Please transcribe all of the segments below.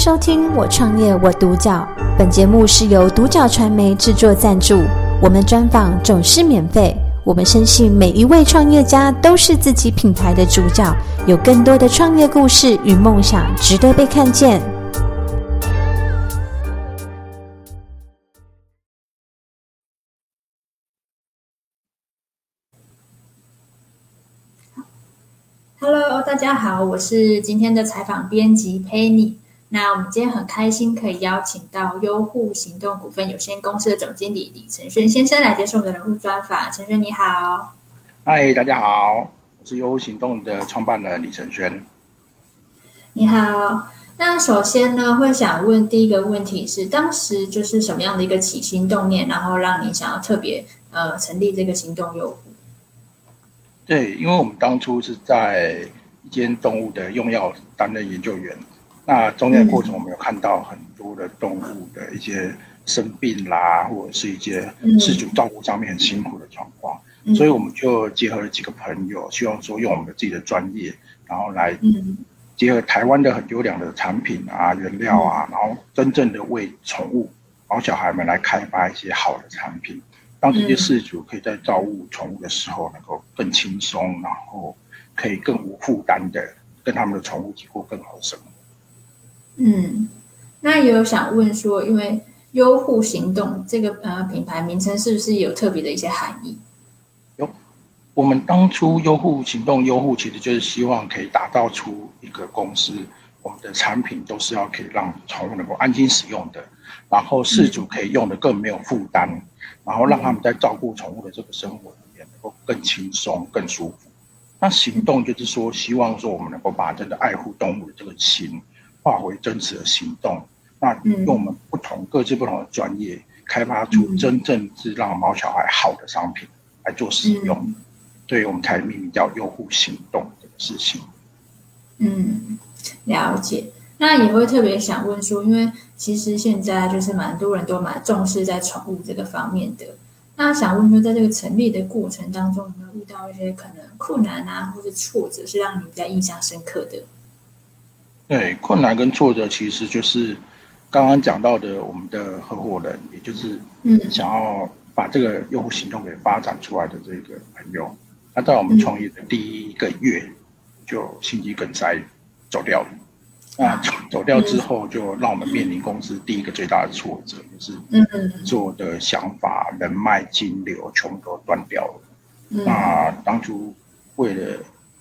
收听《我创业我独角》，本节目是由独角传媒制作赞助，我们专访总是免费。我们深信每一位创业家都是自己品牌的主角，有更多的创业故事与梦想值得被看见。Hello，大家好，我是今天的采访编辑 Penny。那我们今天很开心可以邀请到优护行动股份有限公司的总经理李承轩先生来接受我们的人物专访。承轩你好，嗨，大家好，我是优护行动的创办人李承轩。你好，那首先呢，会想问第一个问题是，当时就是什么样的一个起心动念，然后让你想要特别呃成立这个行动优护？对，因为我们当初是在一间动物的用药担任研究员。那中间的过程，我们有看到很多的动物的一些生病啦，或者是一些事主照顾上面很辛苦的状况，嗯、所以我们就结合了几个朋友，希望说用我们的自己的专业，然后来结合台湾的很优良的产品啊、原料啊，然后真正的为宠物、毛小孩们来开发一些好的产品，让这些事主可以在照顾宠物的时候能够更轻松，然后可以更无负担的跟他们的宠物一起过更好的生活。嗯，那也有想问说，因为优护行动这个呃品牌名称是不是有特别的一些含义？有，我们当初优护行动优护其实就是希望可以打造出一个公司，我们的产品都是要可以让宠物能够安心使用的，然后饲主可以用的更没有负担，然后让他们在照顾宠物的这个生活里面能够更轻松、更舒服。那行动就是说，希望说我们能够把真的爱护动物的这个心。化为真实的行动，那用我们不同、嗯、各自不同的专业，开发出真正是让毛小孩好的商品来做使用，嗯、所以我们才命名叫“用户行动”这个事情。嗯，了解。那也会特别想问说，因为其实现在就是蛮多人都蛮重视在宠物这个方面的。那想问说，在这个成立的过程当中，有没有遇到一些可能困难啊，或者挫折，是让你比较印象深刻的？对，困难跟挫折其实就是刚刚讲到的，我们的合伙人，也就是嗯，想要把这个用户行动给发展出来的这个朋友，他在我们创业的第一个月就心肌梗塞走掉了。那走掉之后，就让我们面临公司第一个最大的挫折，就是嗯，做的想法、人脉、金流全部都断掉了。那当初为了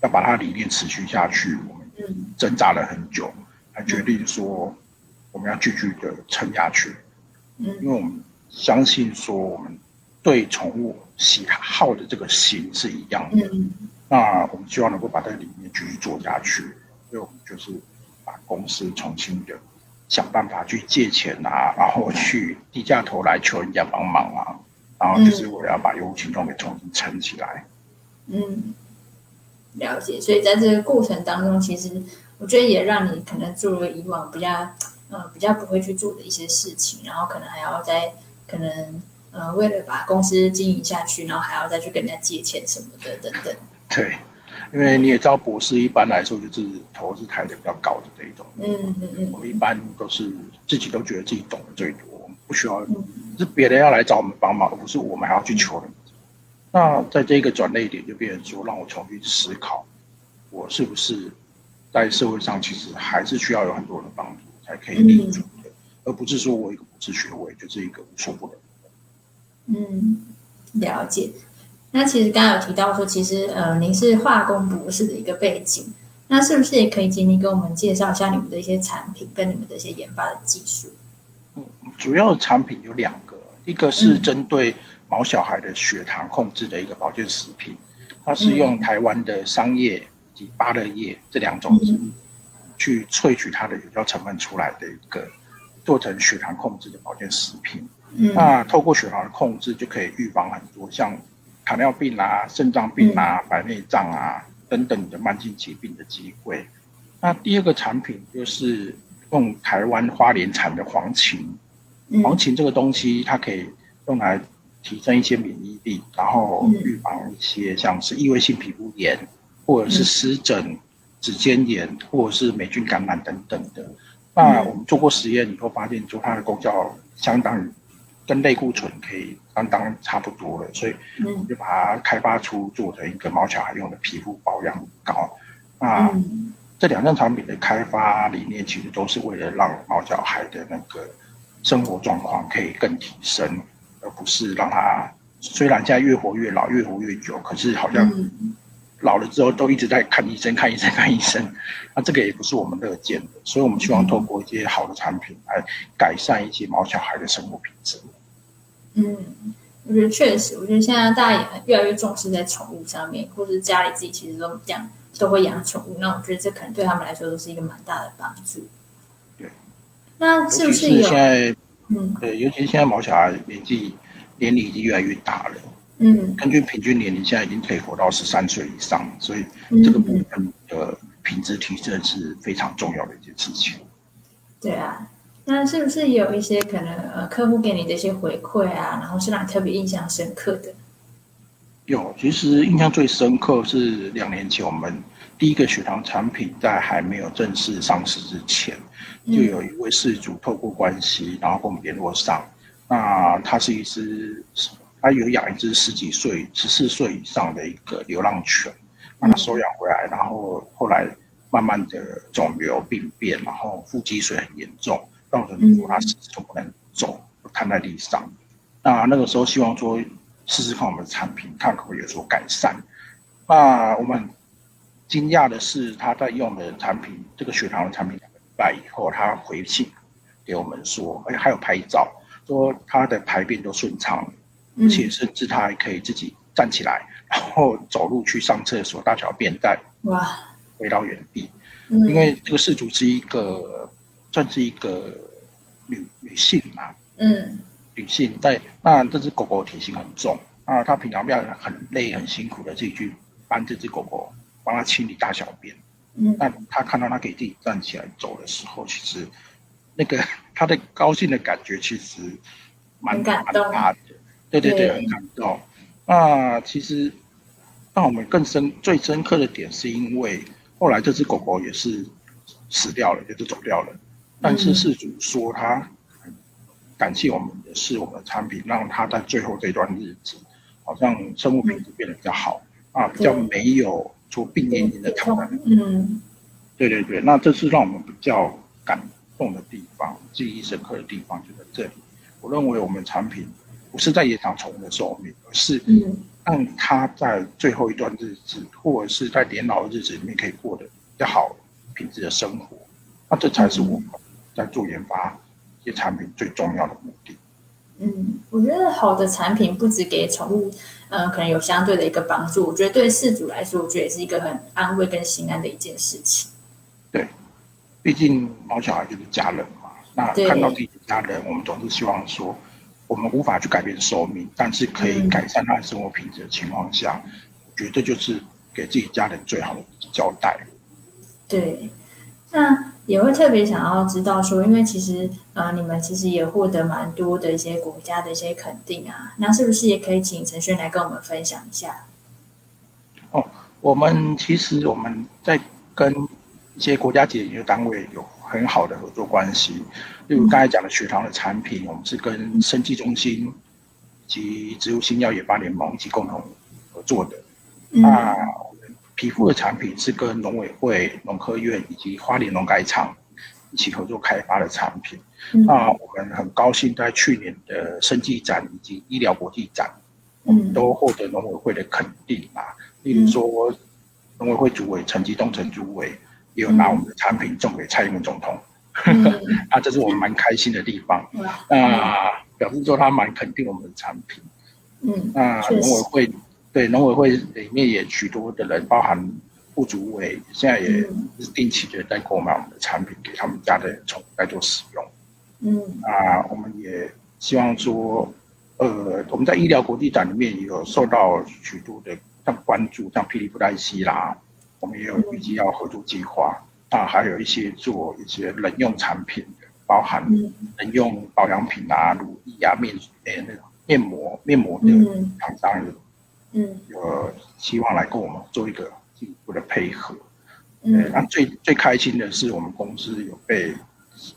要把他理念持续下去，我们。挣扎了很久，才决定说我们要继续的撑下去。嗯，因为我们相信说我们对宠物喜好的这个心是一样的。嗯，那我们希望能够把这个理念继续做下去，所以我们就是把公司重新的想办法去借钱啊，然后去低下头来求人家帮忙啊，然后就是我要把优护行动给重新撑起来。嗯。了解，所以在这个过程当中，其实我觉得也让你可能做了以往比较，呃，比较不会去做的一些事情，然后可能还要再可能，呃，为了把公司经营下去，然后还要再去跟人家借钱什么的等等。对，因为你也知道，博士一般来说就是投资抬的比较高的这一种。嗯嗯嗯。我们一般都是自己都觉得自己懂得最多，不需要，嗯、是别人要来找我们帮忙，而不是我们还要去求人。那在这个转捩点，就变成说，让我重新思考，我是不是在社会上其实还是需要有很多人的帮助才可以立足的，嗯、而不是说我一个博士学位就是一个无所不能。嗯，了解。那其实刚刚有提到说，其实呃，您是化工博士的一个背景，那是不是也可以请你给我们介绍一下你们的一些产品跟你们的一些研发的技术？嗯，主要的产品有两个，一个是针对、嗯。毛小孩的血糖控制的一个保健食品，它是用台湾的桑叶及芭乐叶这两种植物去萃取它的有效成分出来的一个做成血糖控制的保健食品。嗯，那透过血糖的控制，就可以预防很多像糖尿病啊、肾脏病啊、白内障啊等等的慢性疾病的机会。那第二个产品就是用台湾花莲产的黄芩，黄芩这个东西它可以用来。提升一些免疫力，然后预防一些像是异位性皮肤炎，或者是湿疹、指尖炎，或者是霉菌感染等等的。那我们做过实验以后发现，就它的功效相当于跟类固醇可以相当差不多了，所以我们就把它开发出做成一个毛小孩用的皮肤保养膏。那、嗯、这两项产品的开发理念，其实都是为了让毛小孩的那个生活状况可以更提升，而不是让他虽然现在越活越老，越活越久，可是好像老了之后都一直在看医生、看医生、看医生。那这个也不是我们乐见的，所以我们希望透过一些好的产品来改善一些毛小孩的生活品质。嗯，我觉得确实，我觉得现在大家也越来越重视在宠物上面，或者是家里自己其实都这样。都会养宠物，那我觉得这可能对他们来说都是一个蛮大的帮助。对，那是不是有？现在，嗯，对，尤其是现在毛小孩年纪年龄已经越来越大了。嗯，根据平均年龄，现在已经可以活到十三岁以上，所以这个部分的品质提升是非常重要的一件事情。对啊，那是不是有一些可能呃，客户给你的一些回馈啊，然后是让你特别印象深刻的？有，其实印象最深刻是两年前我们第一个血糖产品在还没有正式上市之前，就有一位事主透过关系，然后跟我们联络上。那他是一只，他有养一只十几岁、十四岁以上的一个流浪犬，把它收养回来，然后后来慢慢的肿瘤病变，然后腹积水很严重，造成说他始终不能走，瘫在地上。那那个时候希望说。试试看我们的产品，看可不可以有所改善。那我们惊讶的是，他在用的产品，这个血糖的产品两个礼拜以后，他回信给我们说，而且还有拍照，说他的排便都顺畅，而且甚至他还可以自己站起来，然后走路去上厕所、大小便，再哇。回到原地。因为这个事主是一个算是一个女女性嘛，嗯。女性在那，这只狗狗体型很重啊，它平常要很累很辛苦的自己去搬这只狗狗帮他清理大小便。嗯，那他看到它可以自己站起来走的时候，其实那个 他的高兴的感觉其实蛮蛮大的。对对对，对很感动。那其实让我们更深最深刻的点，是因为后来这只狗狗也是死掉了，也是走掉了。但是事主说他。感谢我们的是我们的产品，让他在最后这段日子，好像生活品质变得比较好啊，比较没有出病恹恹的躺在那边。嗯，对对对，那这是让我们比较感动的地方，记忆深刻的地方就在这里。我认为我们产品不是在延长宠物的寿命，而是让它在最后一段日子，或者是在年老的日子里面，可以过得比较好品质的生活。那这才是我们在做研发。一些产品最重要的目的。嗯，我觉得好的产品不止给宠物，嗯、呃，可能有相对的一个帮助。我觉得对事主来说，我觉得也是一个很安慰跟心安的一件事情。对，毕竟毛小孩就是家人嘛。那看到自己的家人，我们总是希望说，我们无法去改变寿命，但是可以改善他的生活品质的情况下，嗯、我觉得就是给自己家人最好的交代。对，那。也会特别想要知道说，因为其实呃，你们其实也获得蛮多的一些国家的一些肯定啊，那是不是也可以请陈轩来跟我们分享一下？哦，我们其实我们在跟一些国家级的研究单位有很好的合作关系，例如刚才讲的血糖的产品，我们是跟生技中心及植物新药研发联盟一起共同合作的。嗯、那皮肤的产品是跟农委会、农科院以及花莲农改场一起合作开发的产品。嗯、那我们很高兴在去年的生技展以及医疗国际展，嗯，都获得农委会的肯定啊。例如说，农委会主委陈吉东陈主委也有拿我们的产品送给蔡英文总统，嗯、啊，这是我们蛮开心的地方。那、嗯啊、表示说他蛮肯定我们的产品。嗯，那农委会。对，农委会里面也许多的人，包含副主委，现在也是定期的在购买我们的产品，给他们家的宠物来做使用。嗯，啊，我们也希望说，呃，我们在医疗国际展里面也有受到许多的像关注，像霹雳布袋戏啦，我们也有预计要合作计划。那，还有一些做一些冷用产品的，包含冷用保养品啊、乳液啊、面诶那种面膜、面膜的厂商。嗯，有希望来跟我们做一个进一步的配合。嗯，那最最开心的是，我们公司有被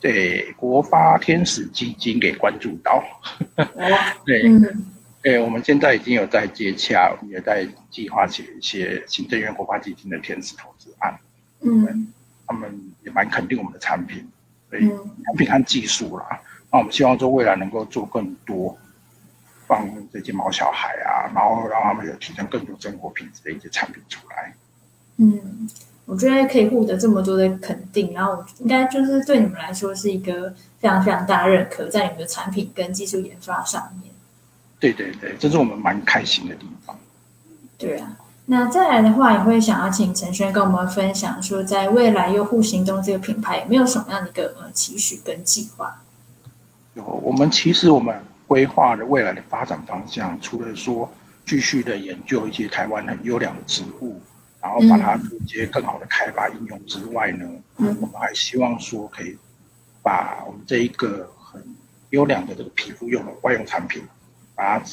对国发天使基金给关注到。对，嗯，对，我们现在已经有在接洽，也在计划写一些行政院国发基金的天使投资案。嗯，他们也蛮肯定我们的产品，所以产品和技术啦。那我们希望说未来能够做更多。帮这些毛小孩啊，然后让他们有提升更多生活品质的一些产品出来。嗯，我觉得可以获得这么多的肯定，然后应该就是对你们来说是一个非常非常大的认可，在你们的产品跟技术研发上面。对对对，这是我们蛮开心的地方。对啊，那再来的话，也会想要请陈轩跟我们分享说，在未来用户行动这个品牌有没有什么样的一个呃期许跟计划？有，我们其实我们。规划的未来的发展方向，除了说继续的研究一些台湾很优良的植物，然后把它做一些更好的开发应用之外呢，嗯，我们还希望说可以把我们这一个很优良的这个皮肤用的外用产品，把它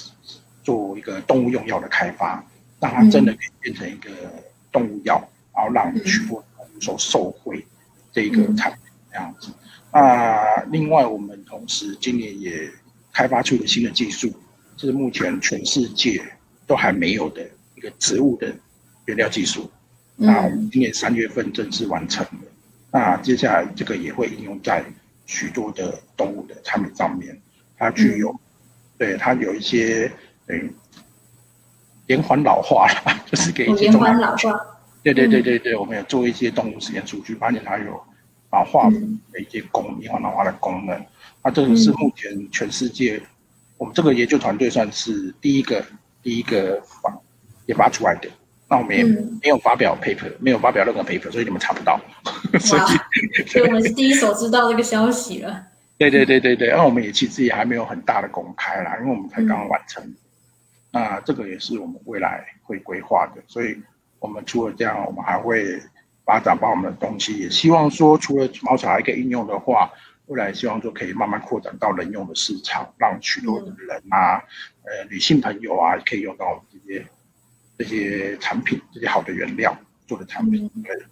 做一个动物用药的开发，让它真的可以变成一个动物药，然后让许多动物所受惠这一个产品这样子。那另外，我们同时今年也开发出一个新的技术，这是目前全世界都还没有的一个植物的原料技术。那我们今年三月份正式完成了。那接下来这个也会应用在许多的动物的产品上面。它具有，对它有一些嗯延缓老化了，就是给。延缓老化。对对对对对，我们有做一些动物实验数据，发现它有老化的一些功延缓老化的功能。那这个是目前全世界，嗯、我们这个研究团队算是第一个第一个发研发出来的。那我们也没有发表 paper，、嗯、没有发表任何 paper，所以你们查不到。所以，所以我们是第一手知道这个消息了。对对对对对，那我们也其实也还没有很大的公开啦，因为我们才刚刚完成。嗯、那这个也是我们未来会规划的，所以我们除了这样，我们还会发展把我们的东西，也希望说除了毛小孩可以应用的话。未来希望说可以慢慢扩展到人用的市场，让许多的人啊，呃，女性朋友啊，可以用到这些这些产品，这些好的原料做的产品，对对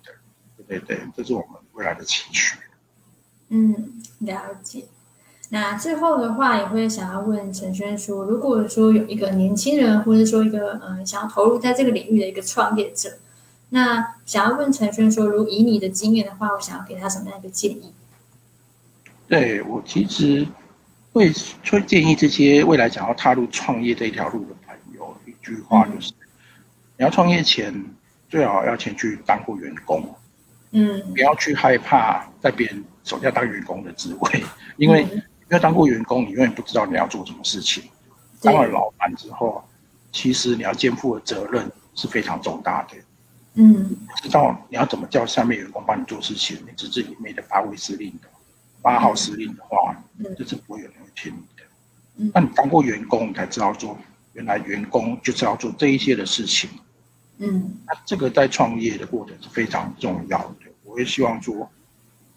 对对对，这是我们未来的期许。嗯，了解。那最后的话，也会想要问陈轩说，如果说有一个年轻人，或者说一个嗯、呃，想要投入在这个领域的一个创业者，那想要问陈轩说，如以你的经验的话，我想要给他什么样一个建议？对，我其实会会建议这些未来想要踏入创业这一条路的朋友，一句话就是：嗯、你要创业前最好要先去当过员工，嗯，不要去害怕在别人手下当员工的职位，因为没有当过员工，你永远不知道你要做什么事情。当了老板之后，其实你要肩负的责任是非常重大的，嗯，知道你要怎么叫下面员工帮你做事情，你只是一味的发号施令的。发号施令的话，嗯、就是不会有人会听你的。嗯，那你当过员工，你才知道说，原来员工就是要做这一些的事情。嗯，那这个在创业的过程是非常重要的。我也希望说，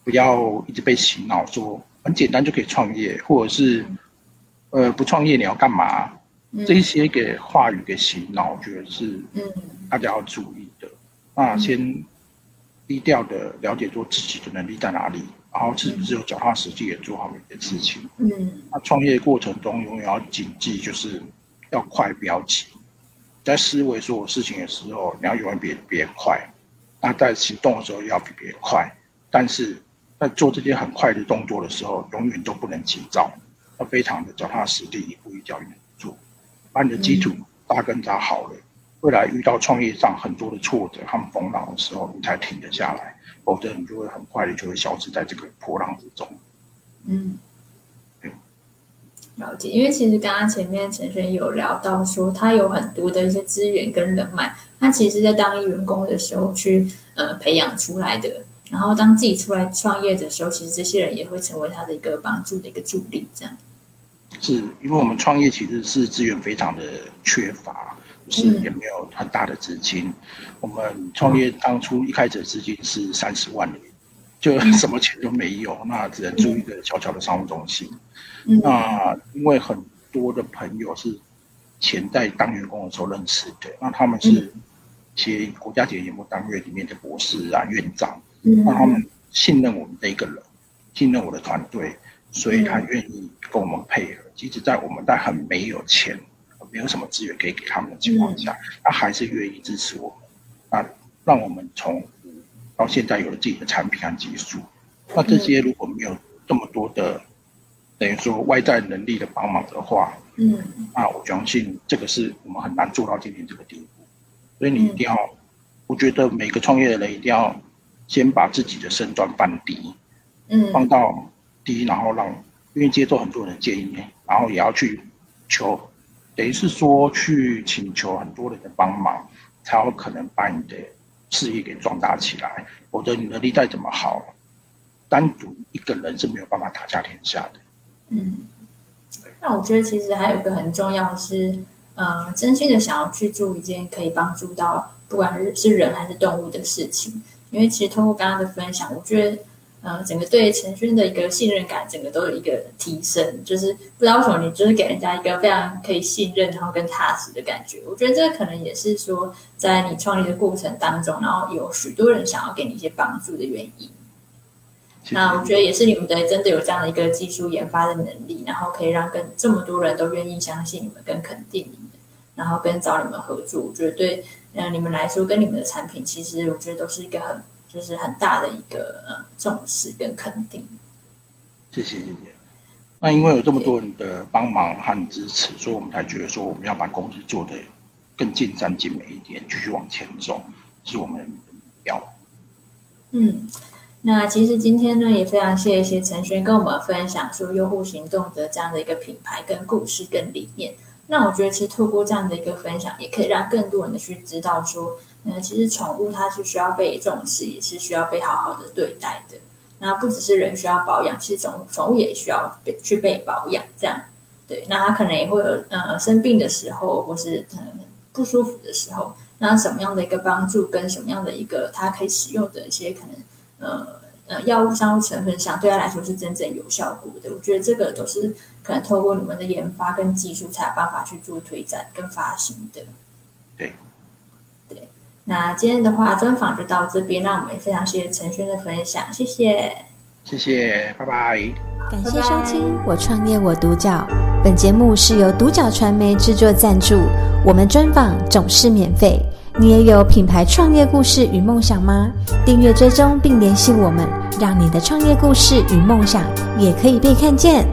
不要一直被洗脑，说很简单就可以创业，或者是，呃，不创业你要干嘛？嗯、这一些给话语给洗脑，我觉得是，嗯，大家要注意。嗯、那先低调的了解说自己的能力在哪里。然后是不是有脚踏实地也做好每件事情？嗯，那创业过程中永远要谨记，就是要快不要急。在思维所有事情的时候，你要永远比别人快。那在行动的时候要比别人快，但是在做这些很快的动作的时候，永远都不能急躁，要非常的脚踏实地，一步一脚印的做，把你的基础扎根扎好了。未来遇到创业上很多的挫折和风浪的时候，你才停得下来。否则你就会很快的就会消失在这个波浪之中。嗯，了解。因为其实刚刚前面陈轩有聊到说，他有很多的一些资源跟人脉，他其实在当员工的时候去呃培养出来的。然后当自己出来创业的时候，其实这些人也会成为他的一个帮助的一个助力。这样，是因为我们创业其实是资源非常的缺乏。是也没有很大的资金，嗯、我们创业当初一开始的资金是三十万元，就什么钱都没有，嗯、那只能租一个小小的商务中心。嗯、那因为很多的朋友是前在当员工的时候认识的，那他们是一些国家级研究单位里面的博士啊、院长，那他们信任我们这一个人，信任我的团队，所以他愿意跟我们配合。即使在我们在很没有钱、没有什么资源可以给他们的情况下，他还是愿意支持我们，啊，让我们从到现在有了自己的产品和技术。那这些如果没有这么多的，等于说外在能力的帮忙的话，嗯，那我相信这个是我们很难做到今天这个地步。所以你一定要，我觉得每个创业的人一定要先把自己的身段放低，嗯，放到低，然后让因为接受很多人的建议，然后也要去求，等于是说去请求很多人的帮忙，才有可能把你的事业给壮大起来。否则你能力再怎么好，单独一个人是没有办法打下天下的。嗯，那我觉得其实还有一个很重要是，呃，真心的想要去做一件可以帮助到不管是人还是动物的事情。因为其实通过刚刚的分享，我觉得，呃，整个对陈勋的一个信任感，整个都有一个提升。就是不知道为什么，你就是给人家一个非常可以信任，然后更踏实的感觉。我觉得这可能也是说，在你创立的过程当中，然后有许多人想要给你一些帮助的原因。那我觉得也是你们的真的有这样的一个技术研发的能力，然后可以让更这么多人都愿意相信你们，跟肯定你们，然后跟找你们合作。我觉得对，呃，你们来说跟你们的产品，其实我觉得都是一个很就是很大的一个呃重视跟肯定。谢谢谢谢。那因为有这么多人的帮忙和支持，所以我们才觉得说我们要把公司做得更尽善尽美一点，继续往前走，是我们的目标。嗯。那其实今天呢，也非常谢谢陈轩跟我们分享说用户行动的这样的一个品牌跟故事跟理念。那我觉得其实透过这样的一个分享，也可以让更多人的去知道说，嗯，其实宠物它是需要被重视，也是需要被好好的对待的。那不只是人需要保养，其实宠宠物也需要被去被保养。这样，对，那它可能也会有呃生病的时候，或是可能不舒服的时候，那什么样的一个帮助，跟什么样的一个它可以使用的一些可能。呃呃，药物相互成分上对它来说是真正有效果的。我觉得这个都是可能透过你们的研发跟技术才有办法去做推展跟发行的。对。那今天的话，专访就到这边，那我们也非常谢谢陈轩的分享，谢谢，谢谢，拜拜。感谢收听《我创业我独角》，本节目是由独角传媒制作赞助，我们专访总是免费。你也有品牌创业故事与梦想吗？订阅追踪并联系我们，让你的创业故事与梦想也可以被看见。